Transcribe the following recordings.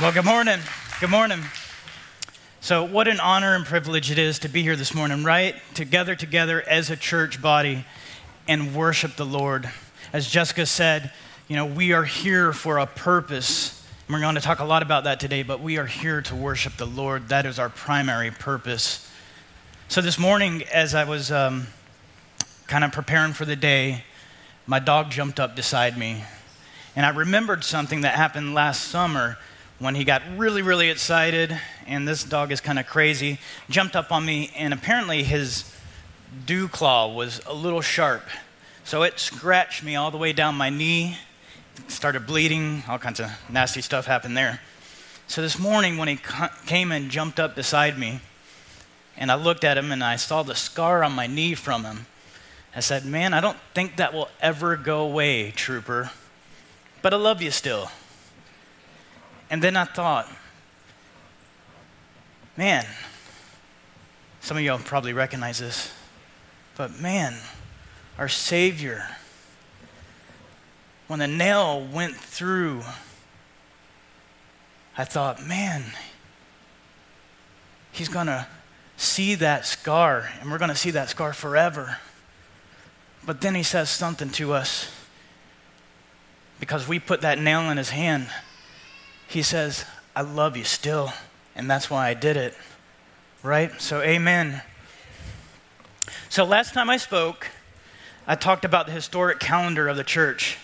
Well, good morning. Good morning. So, what an honor and privilege it is to be here this morning, right? Together, together as a church body and worship the Lord. As Jessica said, you know, we are here for a purpose. And we're going to talk a lot about that today, but we are here to worship the Lord. That is our primary purpose. So, this morning, as I was um, kind of preparing for the day, my dog jumped up beside me. And I remembered something that happened last summer when he got really, really excited, and this dog is kind of crazy, jumped up on me, and apparently his dew claw was a little sharp. So it scratched me all the way down my knee, started bleeding, all kinds of nasty stuff happened there. So this morning, when he came and jumped up beside me, and I looked at him and I saw the scar on my knee from him, I said, Man, I don't think that will ever go away, trooper, but I love you still. And then I thought, man, some of y'all probably recognize this, but man, our Savior, when the nail went through, I thought, man, he's going to see that scar, and we're going to see that scar forever. But then he says something to us because we put that nail in his hand he says, I love you still, and that's why I did it. Right? So, amen. So, last time I spoke, I talked about the historic calendar of the church,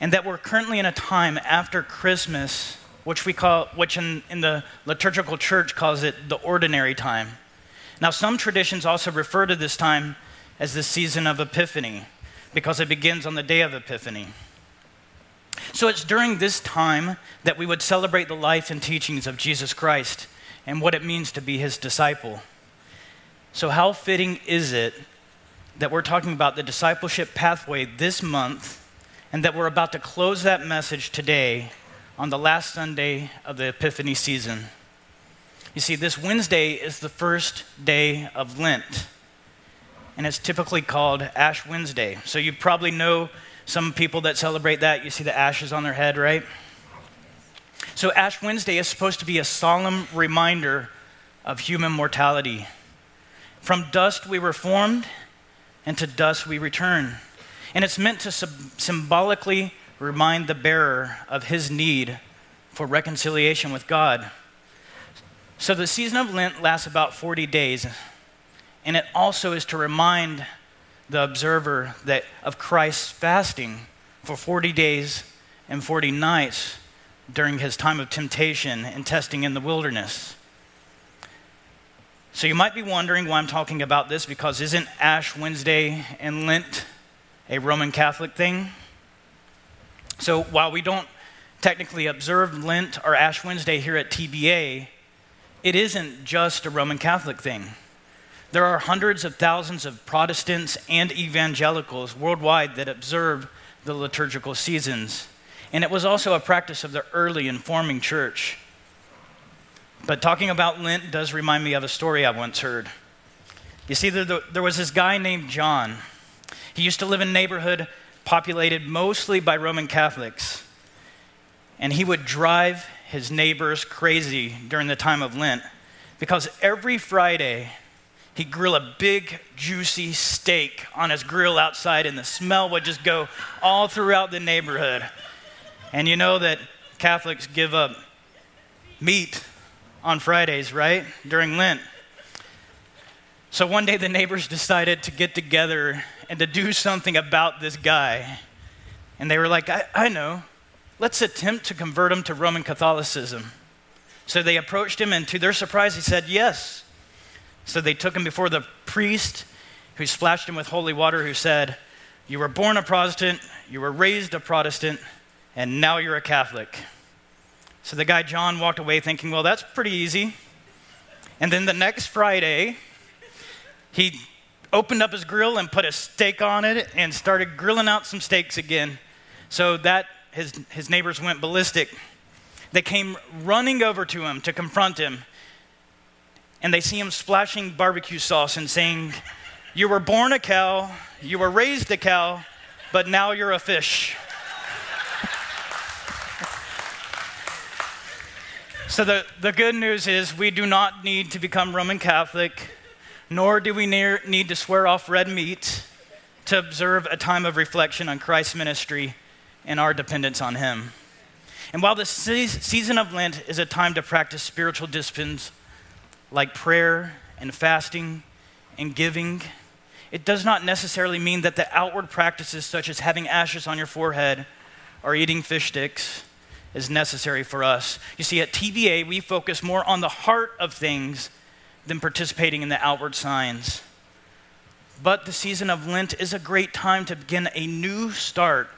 and that we're currently in a time after Christmas, which we call, which in, in the liturgical church calls it the ordinary time. Now, some traditions also refer to this time as the season of Epiphany, because it begins on the day of Epiphany. So it's during this time that we would celebrate the life and teachings of Jesus Christ and what it means to be his disciple. So, how fitting is it that we're talking about the discipleship pathway this month and that we're about to close that message today on the last Sunday of the Epiphany season? You see, this Wednesday is the first day of Lent, and it's typically called Ash Wednesday. So, you probably know some people that celebrate that, you see the ashes on their head, right? So, Ash Wednesday is supposed to be a solemn reminder of human mortality. From dust we were formed, and to dust we return. And it's meant to symbolically remind the bearer of his need for reconciliation with God. So, the season of Lent lasts about 40 days, and it also is to remind the observer that of Christ's fasting for 40 days and 40 nights during his time of temptation and testing in the wilderness. So you might be wondering why I'm talking about this because isn't Ash Wednesday and Lent a Roman Catholic thing? So while we don't technically observe Lent or Ash Wednesday here at TBA, it isn't just a Roman Catholic thing. There are hundreds of thousands of Protestants and evangelicals worldwide that observe the liturgical seasons. And it was also a practice of the early informing church. But talking about Lent does remind me of a story I once heard. You see, there, there was this guy named John. He used to live in a neighborhood populated mostly by Roman Catholics. And he would drive his neighbors crazy during the time of Lent because every Friday he'd grill a big, juicy steak on his grill outside, and the smell would just go all throughout the neighborhood. And you know that Catholics give up meat on Fridays, right? During Lent. So one day the neighbors decided to get together and to do something about this guy. And they were like, I, I know, let's attempt to convert him to Roman Catholicism. So they approached him, and to their surprise, he said, Yes, so they took him before the priest who splashed him with holy water, who said, You were born a Protestant, you were raised a Protestant, and now you're a Catholic. So the guy John walked away thinking, Well, that's pretty easy. And then the next Friday, he opened up his grill and put a steak on it and started grilling out some steaks again. So that his, his neighbors went ballistic. They came running over to him to confront him and they see him splashing barbecue sauce and saying, You were born a cow, you were raised a cow, but now you're a fish. So, the, the good news is we do not need to become Roman Catholic, nor do we near, need to swear off red meat to observe a time of reflection on Christ's ministry and our dependence on Him. And while the season of Lent is a time to practice spiritual disciplines like prayer and fasting and giving, it does not necessarily mean that the outward practices, such as having ashes on your forehead or eating fish sticks, is necessary for us. You see, at TVA, we focus more on the heart of things than participating in the outward signs. But the season of Lent is a great time to begin a new start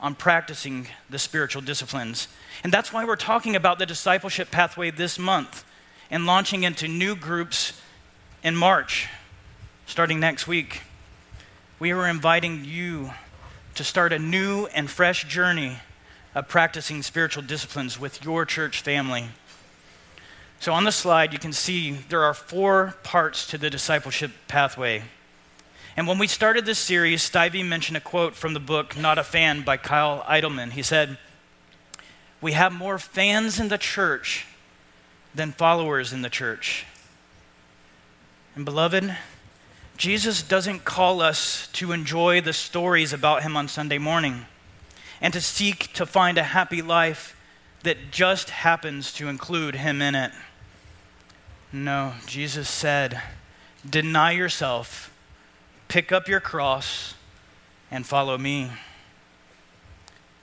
on practicing the spiritual disciplines. And that's why we're talking about the discipleship pathway this month and launching into new groups in March, starting next week. We are inviting you to start a new and fresh journey of practicing spiritual disciplines with your church family. So, on the slide, you can see there are four parts to the discipleship pathway. And when we started this series, Stivey mentioned a quote from the book Not a Fan by Kyle Idleman. He said, We have more fans in the church than followers in the church. And beloved, Jesus doesn't call us to enjoy the stories about him on Sunday morning and to seek to find a happy life that just happens to include him in it. No, Jesus said, Deny yourself Pick up your cross and follow me.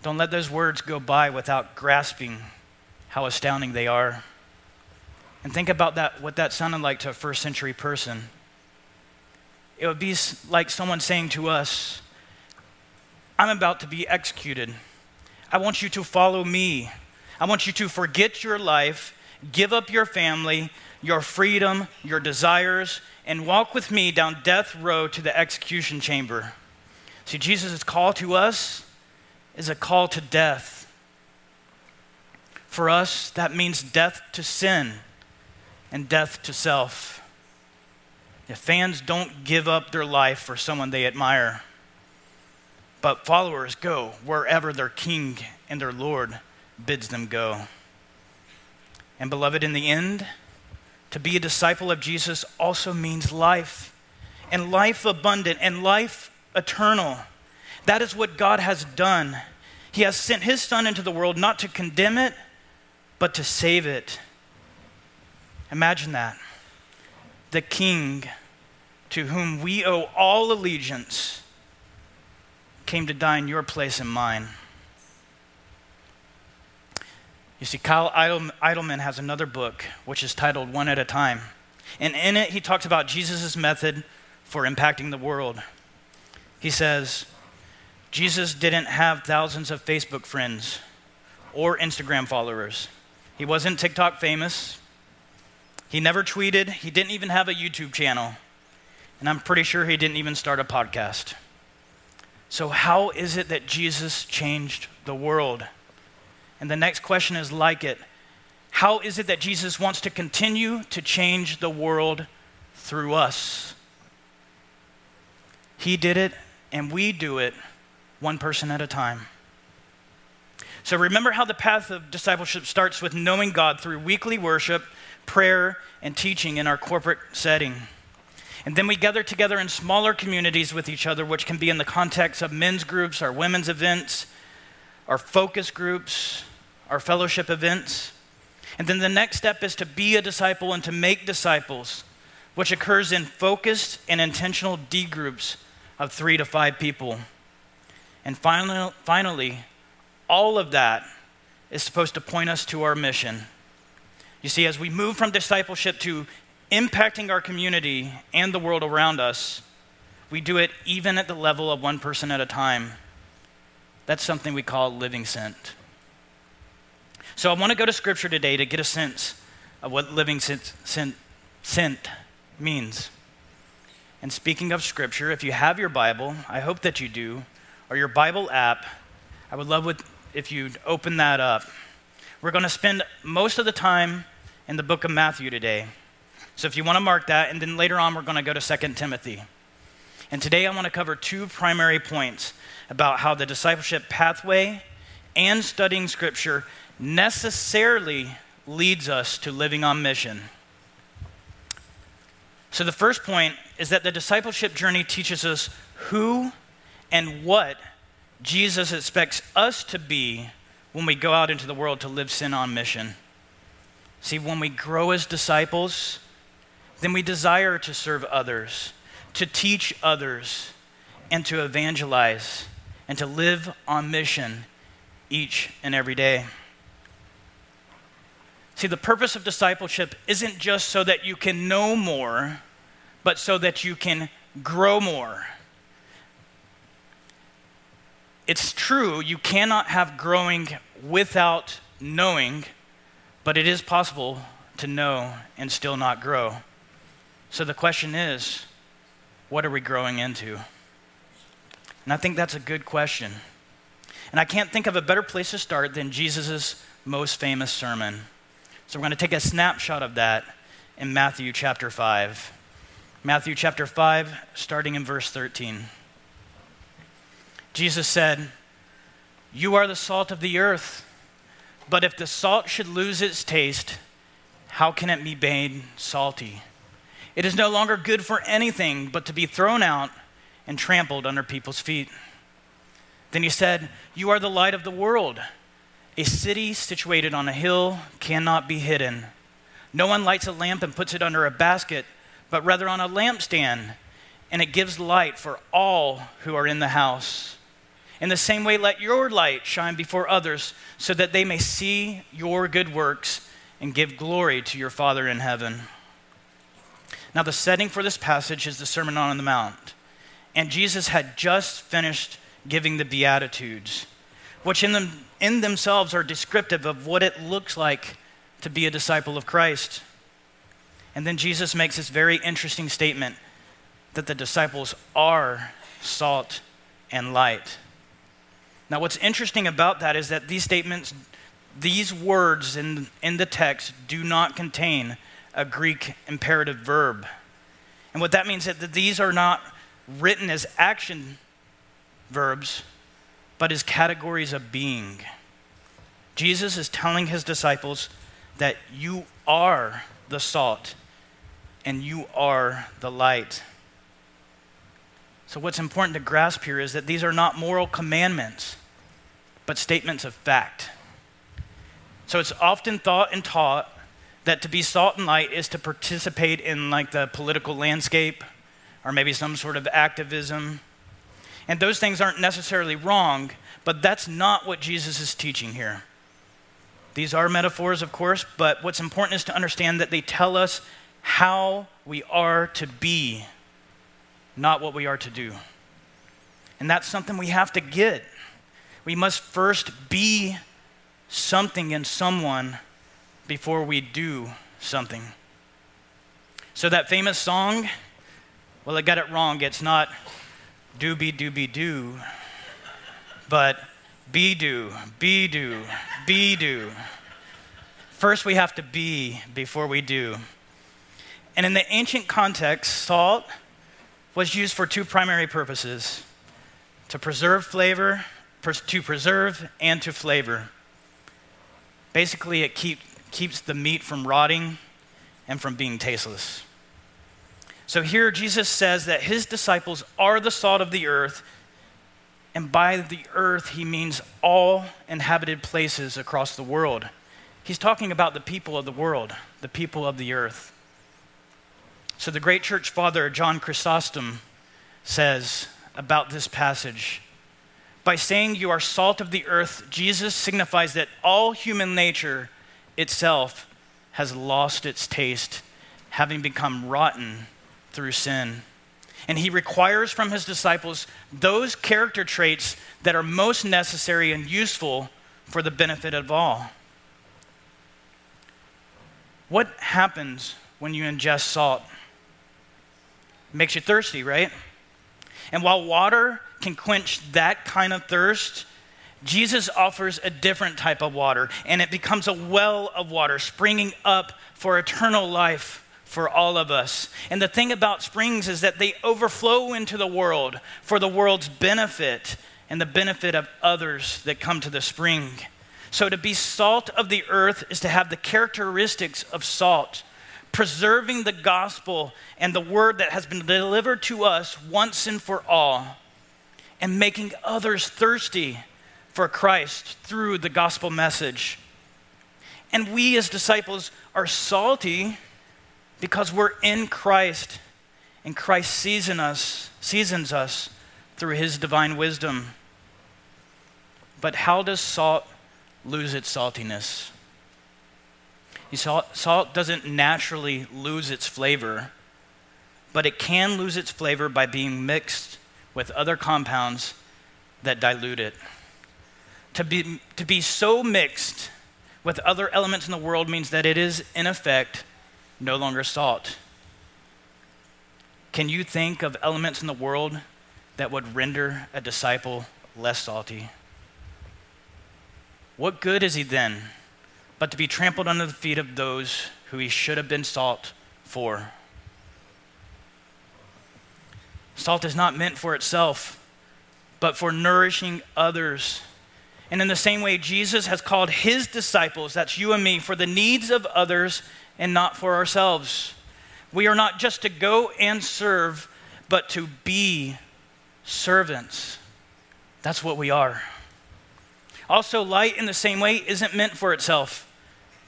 Don't let those words go by without grasping how astounding they are. And think about that, what that sounded like to a first century person. It would be like someone saying to us, I'm about to be executed. I want you to follow me. I want you to forget your life, give up your family, your freedom, your desires, and walk with me down death row to the execution chamber. See, Jesus' call to us is a call to death. For us, that means death to sin and death to self. If fans don't give up their life for someone they admire, but followers go wherever their king and their Lord bids them go. And beloved, in the end, to be a disciple of Jesus also means life, and life abundant, and life eternal. That is what God has done. He has sent His Son into the world not to condemn it, but to save it. Imagine that. The King to whom we owe all allegiance came to die in your place and mine. You see, Kyle Idleman has another book which is titled One at a Time. And in it, he talks about Jesus' method for impacting the world. He says, Jesus didn't have thousands of Facebook friends or Instagram followers. He wasn't TikTok famous. He never tweeted. He didn't even have a YouTube channel. And I'm pretty sure he didn't even start a podcast. So, how is it that Jesus changed the world? And the next question is like it How is it that Jesus wants to continue to change the world through us? He did it, and we do it one person at a time. So remember how the path of discipleship starts with knowing God through weekly worship, prayer, and teaching in our corporate setting. And then we gather together in smaller communities with each other, which can be in the context of men's groups, our women's events, our focus groups, our fellowship events. And then the next step is to be a disciple and to make disciples, which occurs in focused and intentional D groups of three to five people. And finally, finally, all of that is supposed to point us to our mission. You see, as we move from discipleship to impacting our community and the world around us, we do it even at the level of one person at a time. That's something we call living sent. So I want to go to Scripture today to get a sense of what living sent, sent, sent means. And speaking of Scripture, if you have your Bible, I hope that you do, or your Bible app, I would love if you'd open that up. We're going to spend most of the time in the book of Matthew today. So if you want to mark that, and then later on we're going to go to 2 Timothy. And today I want to cover two primary points about how the discipleship pathway and studying Scripture necessarily leads us to living on mission. So, the first point is that the discipleship journey teaches us who and what Jesus expects us to be when we go out into the world to live sent on mission. See, when we grow as disciples, then we desire to serve others, to teach others, and to evangelize, and to live on mission each and every day. See, the purpose of discipleship isn't just so that you can know more, but so that you can grow more. It's true, you cannot have growing without knowing, but it is possible to know and still not grow. So the question is, what are we growing into? And I think that's a good question. And I can't think of a better place to start than Jesus' most famous sermon. So we're going to take a snapshot of that in Matthew chapter 5. Matthew chapter 5, starting in verse 13. Jesus said, You are the salt of the earth, but if the salt should lose its taste, how can it be made salty? It is no longer good for anything but to be thrown out and trampled under people's feet. Then he said, You are the light of the world. A city situated on a hill cannot be hidden. No one lights a lamp and puts it under a basket, but rather on a lampstand, and it gives light for all who are in the house. In the same way, let your light shine before others, so that they may see your good works and give glory to your Father in heaven. Now, the setting for this passage is the Sermon on the Mount. And Jesus had just finished giving the Beatitudes, which in, them, in themselves are descriptive of what it looks like to be a disciple of Christ. And then Jesus makes this very interesting statement that the disciples are salt and light. Now, what's interesting about that is that these statements, these words in, in the text, do not contain a Greek imperative verb. And what that means is that these are not written as action verbs, but as categories of being. Jesus is telling his disciples that you are the salt and you are the light. So, what's important to grasp here is that these are not moral commandments, but statements of fact. So, it's often thought and taught that to be salt and light is to participate in like the political landscape or maybe some sort of activism. And those things aren't necessarily wrong, but that's not what Jesus is teaching here. These are metaphors, of course, but what's important is to understand that they tell us how we are to be, not what we are to do. And that's something we have to get. We must first be something and someone before we do something. So, that famous song, well, I got it wrong. It's not doobie doobie doo, but be do, be do, be do. First, we have to be before we do. And in the ancient context, salt was used for two primary purposes to preserve flavor, to preserve and to flavor. Basically, it keep, keeps the meat from rotting and from being tasteless. So here Jesus says that his disciples are the salt of the earth, and by the earth he means all inhabited places across the world. He's talking about the people of the world, the people of the earth. So the great church father John Chrysostom says about this passage by saying you are salt of the earth, Jesus signifies that all human nature itself has lost its taste, having become rotten through sin. And he requires from his disciples those character traits that are most necessary and useful for the benefit of all. What happens when you ingest salt? It makes you thirsty, right? And while water can quench that kind of thirst, Jesus offers a different type of water, and it becomes a well of water springing up for eternal life for all of us. And the thing about springs is that they overflow into the world for the world's benefit and the benefit of others that come to the spring. So, to be salt of the earth is to have the characteristics of salt, preserving the gospel and the word that has been delivered to us once and for all, and making others thirsty for Christ through the gospel message. And we as disciples are salty because we're in Christ and Christ season us, seasons us through his divine wisdom. But how does salt lose its saltiness? Salt, salt doesn't naturally lose its flavor, but it can lose its flavor by being mixed with other compounds that dilute it. To be, to be so mixed with other elements in the world means that it is, in effect, no longer salt. Can you think of elements in the world that would render a disciple less salty? What good is he then but to be trampled under the feet of those who he should have been salt for? Salt is not meant for itself, but for nourishing others. And in the same way, Jesus has called his disciples, that's you and me, for the needs of others and not for ourselves. We are not just to go and serve, but to be servants. That's what we are. Also, light in the same way isn't meant for itself,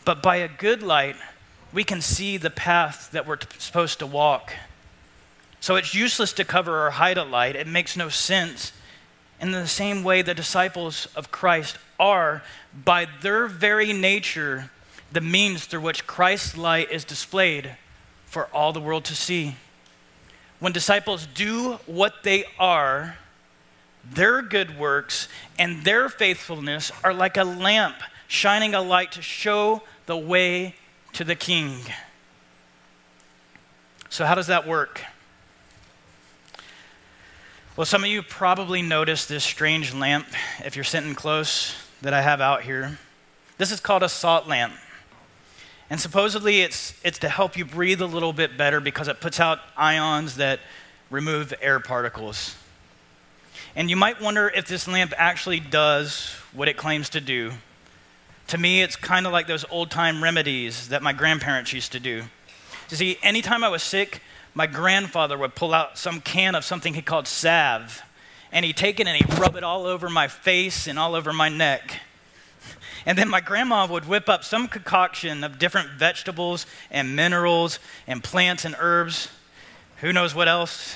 but by a good light, we can see the path that we're supposed to walk. So it's useless to cover or hide a light, it makes no sense. In the same way, the disciples of Christ are, by their very nature, the means through which Christ's light is displayed for all the world to see. When disciples do what they are, their good works and their faithfulness are like a lamp shining a light to show the way to the king. So, how does that work? Well, some of you probably noticed this strange lamp if you're sitting close that I have out here. This is called a salt lamp. And supposedly it's, it's to help you breathe a little bit better because it puts out ions that remove air particles. And you might wonder if this lamp actually does what it claims to do. To me, it's kind of like those old time remedies that my grandparents used to do. You see, anytime I was sick, my grandfather would pull out some can of something he called salve, and he'd take it and he'd rub it all over my face and all over my neck. And then my grandma would whip up some concoction of different vegetables and minerals and plants and herbs, who knows what else.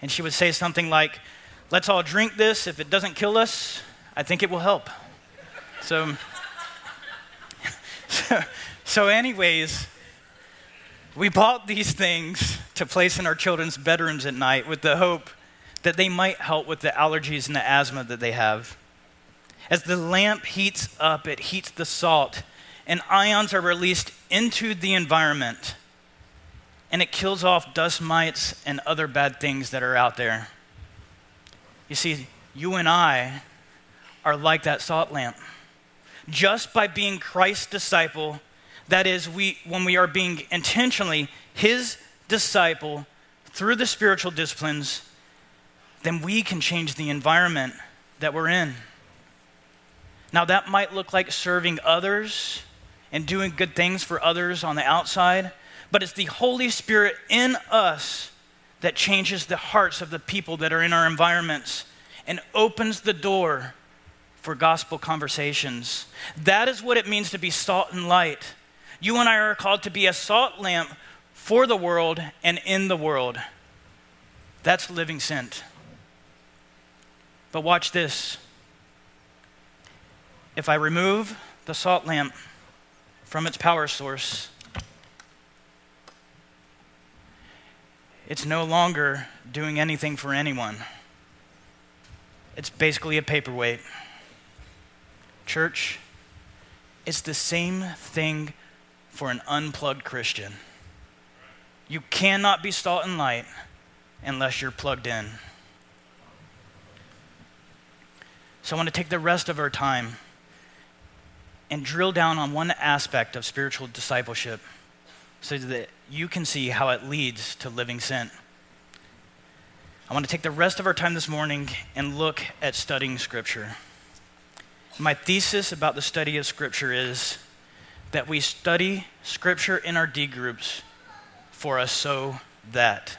And she would say something like, Let's all drink this. If it doesn't kill us, I think it will help. So, so, so anyways, we bought these things to place in our children's bedrooms at night with the hope that they might help with the allergies and the asthma that they have. As the lamp heats up, it heats the salt, and ions are released into the environment, and it kills off dust mites and other bad things that are out there. You see, you and I are like that salt lamp. Just by being Christ's disciple, that is, we, when we are being intentionally his disciple through the spiritual disciplines, then we can change the environment that we're in. Now, that might look like serving others and doing good things for others on the outside, but it's the Holy Spirit in us that changes the hearts of the people that are in our environments and opens the door for gospel conversations. That is what it means to be salt and light. You and I are called to be a salt lamp for the world and in the world. That's living sent. But watch this. If I remove the salt lamp from its power source, it's no longer doing anything for anyone. It's basically a paperweight. Church, it's the same thing for an unplugged Christian. You cannot be salt and light unless you're plugged in. So I want to take the rest of our time and drill down on one aspect of spiritual discipleship so that you can see how it leads to living sent. I want to take the rest of our time this morning and look at studying Scripture. My thesis about the study of Scripture is that we study Scripture in our D groups for us so that.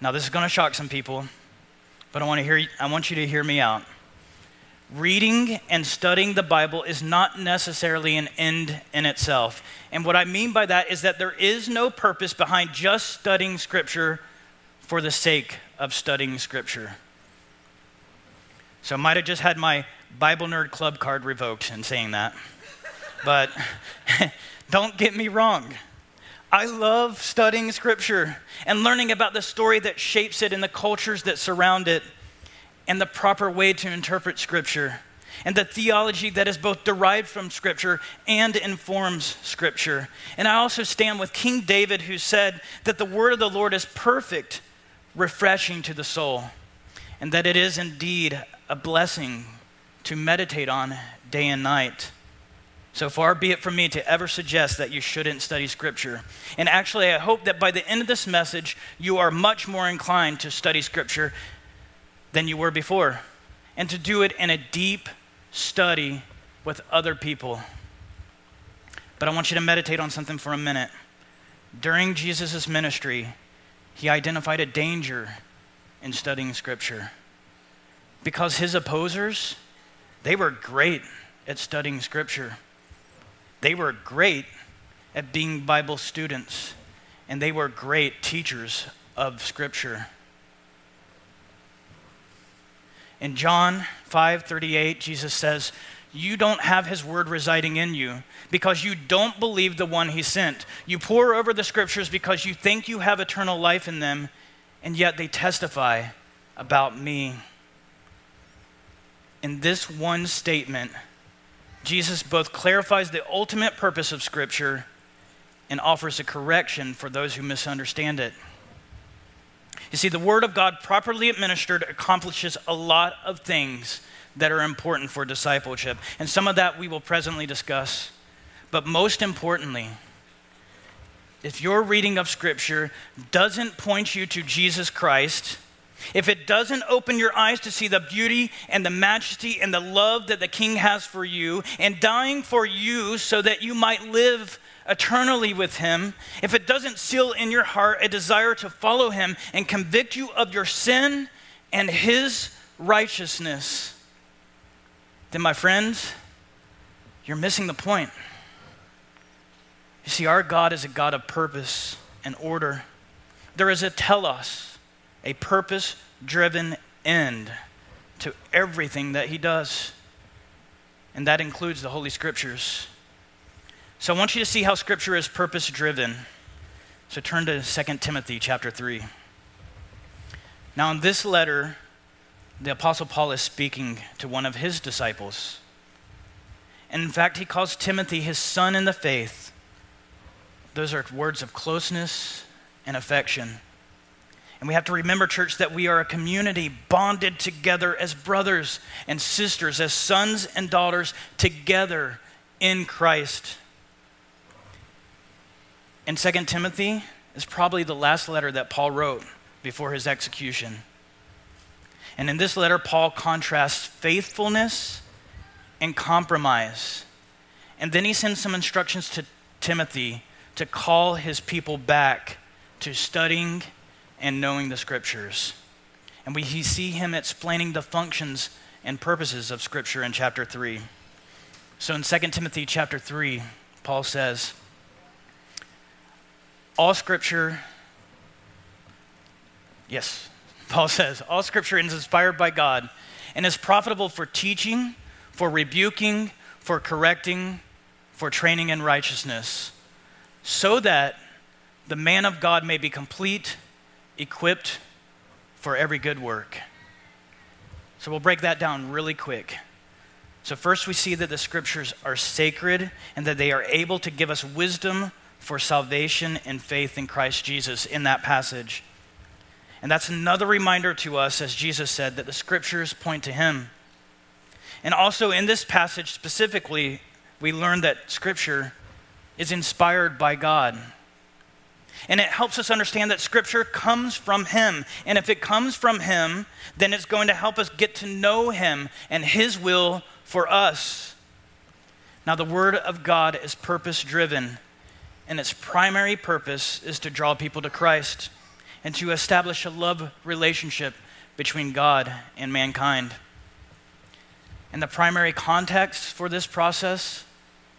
Now, this is going to shock some people, but I want, to hear, I want you to hear me out. Reading and studying the Bible is not necessarily an end in itself. And what I mean by that is that there is no purpose behind just studying Scripture for the sake of studying Scripture. So I might have just had my Bible Nerd Club card revoked in saying that. But don't get me wrong. I love studying scripture and learning about the story that shapes it and the cultures that surround it and the proper way to interpret scripture and the theology that is both derived from scripture and informs scripture. And I also stand with King David who said that the word of the Lord is perfect, refreshing to the soul, and that it is indeed a blessing to meditate on day and night. So far be it from me to ever suggest that you shouldn't study Scripture. And actually, I hope that by the end of this message, you are much more inclined to study Scripture than you were before, and to do it in a deep study with other people. But I want you to meditate on something for a minute. During Jesus' ministry, he identified a danger in studying Scripture because his opposers, they were great at studying Scripture. They were great at being Bible students, and they were great teachers of Scripture. In John 5:38, Jesus says, "You don't have his word residing in you because you don't believe the one he sent. You pore over the scriptures because you think you have eternal life in them, and yet they testify about me." In this one statement, Jesus both clarifies the ultimate purpose of Scripture and offers a correction for those who misunderstand it. You see, the Word of God, properly administered, accomplishes a lot of things that are important for discipleship. And some of that we will presently discuss. But most importantly, if your reading of Scripture doesn't point you to Jesus Christ, if it doesn't open your eyes to see the beauty and the majesty and the love that the King has for you and dying for you so that you might live eternally with Him, if it doesn't seal in your heart a desire to follow Him and convict you of your sin and His righteousness, then, my friends, you're missing the point. You see, our God is a God of purpose and order. There is a telos a purpose driven end to everything that he does. And that includes the Holy Scriptures. So I want you to see how Scripture is purpose driven. So turn to 2 Timothy chapter 3. Now, in this letter, the Apostle Paul is speaking to one of his disciples. And in fact, he calls Timothy his son in the faith. Those are words of closeness and affection. And we have to remember, church, that we are a community bonded together as brothers and sisters, as sons and daughters together in Christ. And 2 Timothy is probably the last letter that Paul wrote before his execution. And in this letter, Paul contrasts faithfulness and compromise. And then he sends some instructions to Timothy to call his people back to studying and knowing the scriptures. And we see him explaining the functions and purposes of scripture in chapter 3. So in 2 Timothy chapter 3, Paul says, All scripture, yes, Paul says, all scripture is inspired by God and is profitable for teaching, for rebuking, for correcting, for training in righteousness, so that the man of God may be complete equipped for every good work. So we'll break that down really quick. So, first, we see that the scriptures are sacred and that they are able to give us wisdom for salvation and faith in Christ Jesus in that passage. And that's another reminder to us, as Jesus said, that the scriptures point to him. And also in this passage specifically, we learn that scripture is inspired by God. And it helps us understand that Scripture comes from Him. And if it comes from Him, then it's going to help us get to know Him and His will for us. Now, the Word of God is purpose driven, and its primary purpose is to draw people to Christ and to establish a love relationship between God and mankind. And the primary context for this process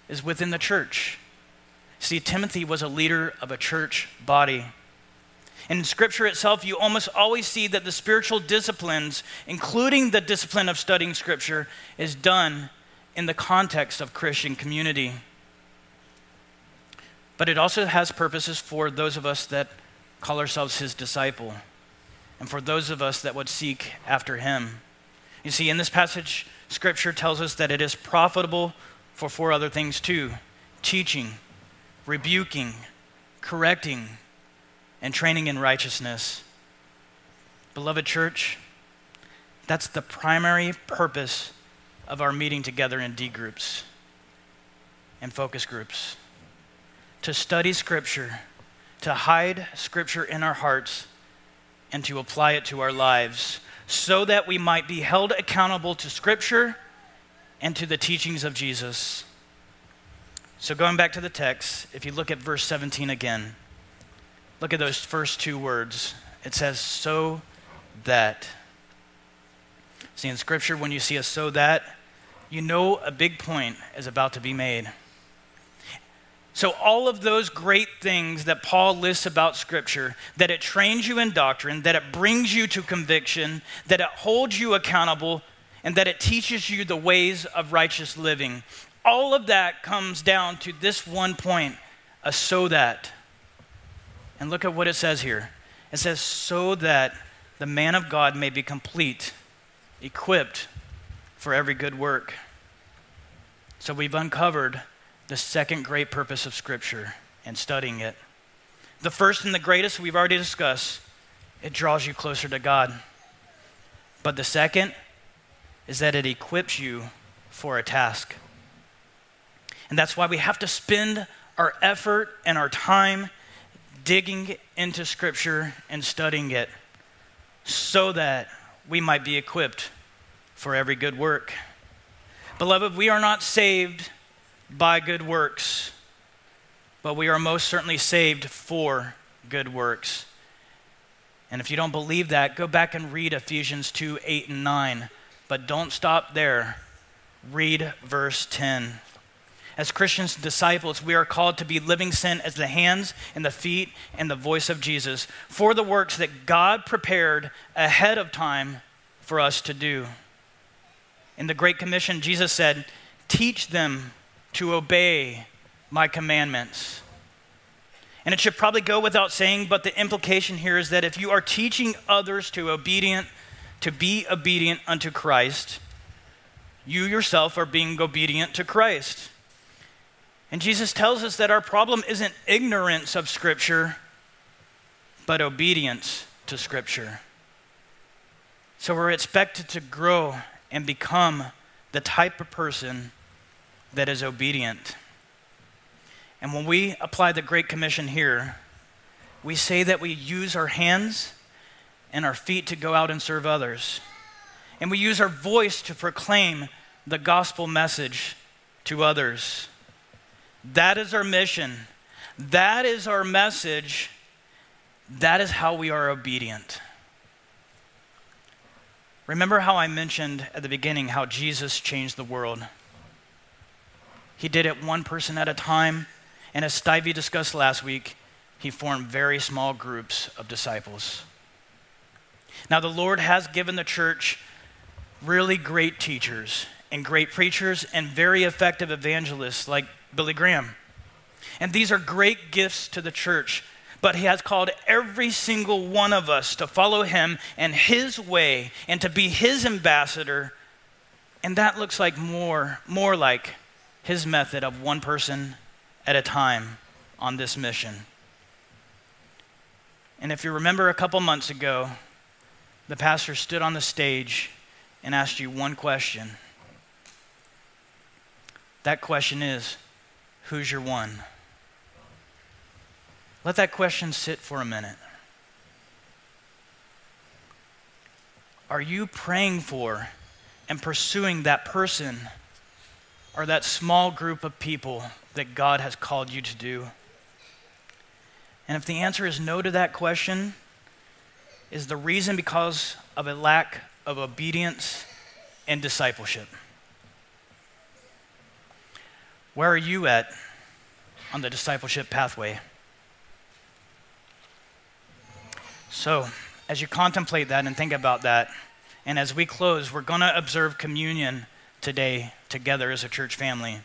is within the church. See, Timothy was a leader of a church body. And in Scripture itself, you almost always see that the spiritual disciplines, including the discipline of studying Scripture, is done in the context of Christian community. But it also has purposes for those of us that call ourselves his disciple and for those of us that would seek after him. You see, in this passage, Scripture tells us that it is profitable for four other things too teaching, rebuking, correcting, and training in righteousness. Beloved church, that's the primary purpose of our meeting together in D groups and focus groups to study Scripture, to hide Scripture in our hearts, and to apply it to our lives so that we might be held accountable to Scripture and to the teachings of Jesus. So, going back to the text, if you look at verse 17 again, look at those first two words. It says, so that. See, in Scripture, when you see a so that, you know a big point is about to be made. So, all of those great things that Paul lists about Scripture, that it trains you in doctrine, that it brings you to conviction, that it holds you accountable, and that it teaches you the ways of righteous living, all of that comes down to this one point a so that. And look at what it says here it says, so that the man of God may be complete, equipped for every good work. So, we've uncovered the second great purpose of Scripture and studying it. The first and the greatest we've already discussed, it draws you closer to God. But the second is that it equips you for a task. And that's why we have to spend our effort and our time digging into Scripture and studying it so that we might be equipped for every good work. Beloved, we are not saved by good works, but we are most certainly saved for good works. And if you don't believe that, go back and read Ephesians 2 8 and 9. But don't stop there. Read verse 10. As Christians, disciples, we are called to be living sent as the hands and the feet and the voice of Jesus for the works that God prepared ahead of time for us to do. In the Great Commission, Jesus said, Teach them to obey my commandments. And it should probably go without saying, but the implication here is that if you are teaching others to obedient, to be obedient unto Christ, you yourself are being obedient to Christ. And Jesus tells us that our problem isn't ignorance of Scripture, but obedience to Scripture. So we're expected to grow and become the type of person that is obedient. And when we apply the Great Commission here, we say that we use our hands and our feet to go out and serve others. And we use our voice to proclaim the gospel message to others. That is our mission. That is our message. That is how we are obedient. Remember how I mentioned at the beginning how Jesus changed the world? He did it one person at a time. And as Stivey discussed last week, he formed very small groups of disciples. Now, the Lord has given the church really great teachers and great preachers and very effective evangelists like Billy Graham. And these are great gifts to the church. But he has called every single one of us to follow him and his way and to be his ambassador. And that looks like more, more like his method of one person at a time on this mission. And if you remember a couple months ago, the pastor stood on the stage and asked you one question. That question is Who's your one? Let that question sit for a minute. Are you praying for and pursuing that person or that small group of people that God has called you to do? And if the answer is no to that question, is the reason because of a lack of obedience and discipleship? Where are you at on the discipleship pathway? So, as you contemplate that and think about that, and as we close, we're going to observe communion today together as a church family.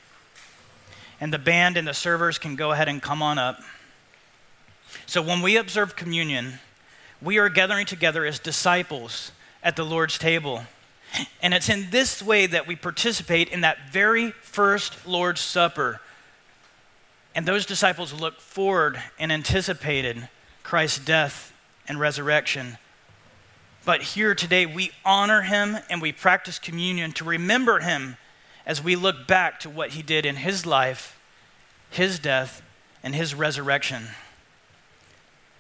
And the band and the servers can go ahead and come on up. So, when we observe communion, we are gathering together as disciples at the Lord's table. And it's in this way that we participate in that very first Lord's Supper. And those disciples looked forward and anticipated Christ's death and resurrection. But here today, we honor him and we practice communion to remember him as we look back to what he did in his life, his death, and his resurrection.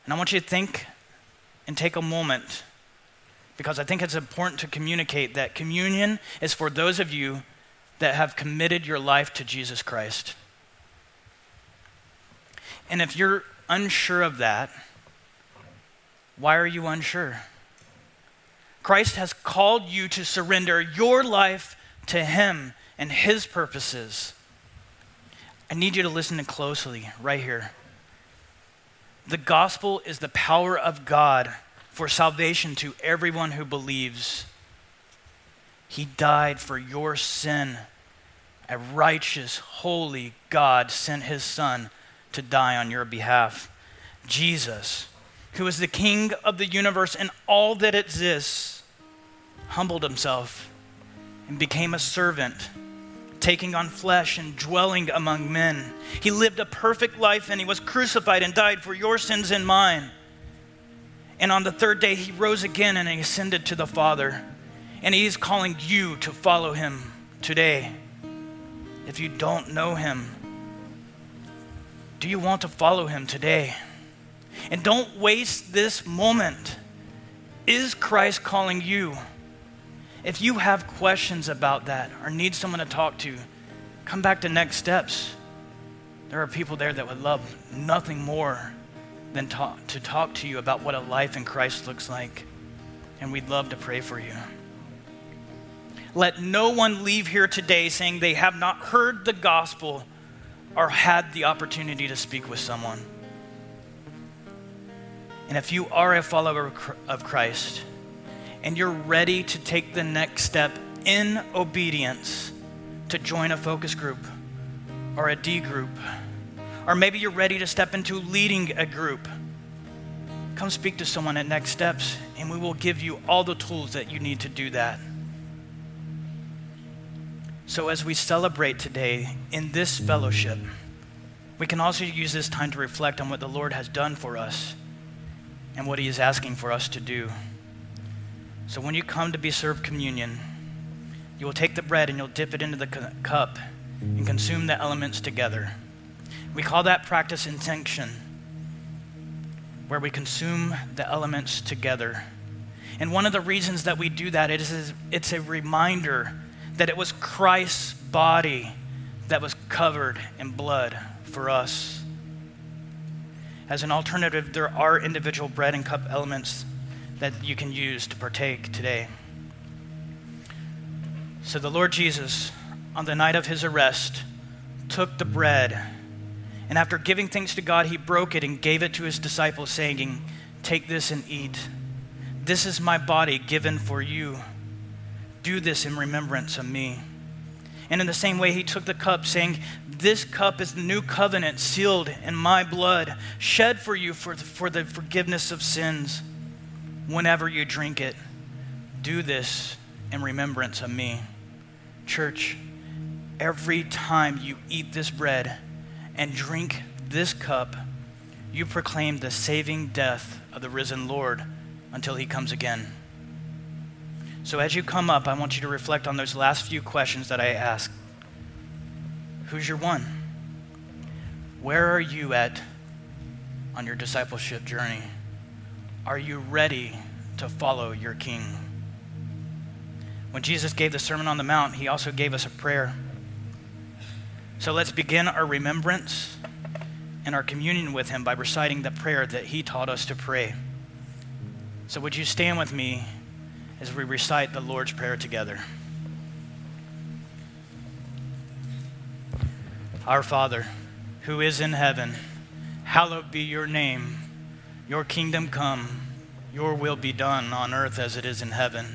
And I want you to think and take a moment because I think it's important to communicate that communion is for those of you that have committed your life to Jesus Christ. And if you're unsure of that, why are you unsure? Christ has called you to surrender your life to Him and His purposes. I need you to listen closely right here. The gospel is the power of God for salvation to everyone who believes. He died for your sin. A righteous, holy God sent his Son to die on your behalf. Jesus, who is the King of the universe and all that exists, humbled himself and became a servant taking on flesh and dwelling among men. He lived a perfect life and he was crucified and died for your sins and mine. And on the third day, he rose again and he ascended to the Father. And he is calling you to follow him today. If you don't know him, do you want to follow him today? And don't waste this moment. Is Christ calling you? If you have questions about that or need someone to talk to, come back to Next Steps. There are people there that would love nothing more than to talk to you about what a life in Christ looks like. And we'd love to pray for you. Let no one leave here today saying they have not heard the gospel or had the opportunity to speak with someone. And if you are a follower of Christ, and you're ready to take the next step in obedience to join a focus group or a D group, or maybe you're ready to step into leading a group, come speak to someone at Next Steps, and we will give you all the tools that you need to do that. So, as we celebrate today in this fellowship, we can also use this time to reflect on what the Lord has done for us and what He is asking for us to do. So when you come to be served communion, you will take the bread and you'll dip it into the cup and consume the elements together. We call that practice intinction, where we consume the elements together. And one of the reasons that we do that is it's a reminder that it was Christ's body that was covered in blood for us. As an alternative, there are individual bread and cup elements that you can use to partake today. So the Lord Jesus, on the night of his arrest, took the bread, and after giving thanks to God, he broke it and gave it to his disciples, saying, Take this and eat. This is my body given for you. Do this in remembrance of me. And in the same way, he took the cup, saying, This cup is the new covenant sealed in my blood, shed for you for the, for the forgiveness of sins whenever you drink it, do this in remembrance of me. Church, every time you eat this bread and drink this cup, you proclaim the saving death of the risen Lord until he comes again. So, as you come up, I want you to reflect on those last few questions that I asked. Who's your one? Where are you at on your discipleship journey? Are you ready to follow your King? When Jesus gave the Sermon on the Mount, he also gave us a prayer. So let's begin our remembrance and our communion with him by reciting the prayer that he taught us to pray. So, would you stand with me as we recite the Lord's Prayer together? Our Father, who is in heaven, hallowed be your name. Your kingdom come, your will be done on earth as it is in heaven.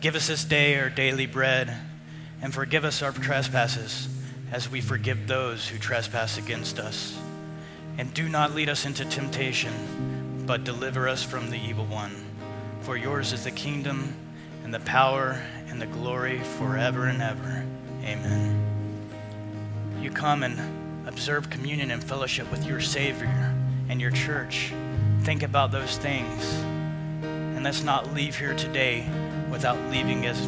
Give us this day our daily bread, and forgive us our trespasses as we forgive those who trespass against us. And do not lead us into temptation, but deliver us from the evil one. For yours is the kingdom, and the power, and the glory forever and ever. Amen. You come and observe communion and fellowship with your Savior and your church. Think about those things. And let's not leave here today without leaving as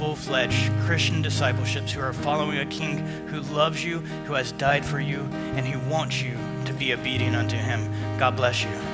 full fledged Christian discipleships who are following a king who loves you, who has died for you, and who wants you to be obedient unto him. God bless you.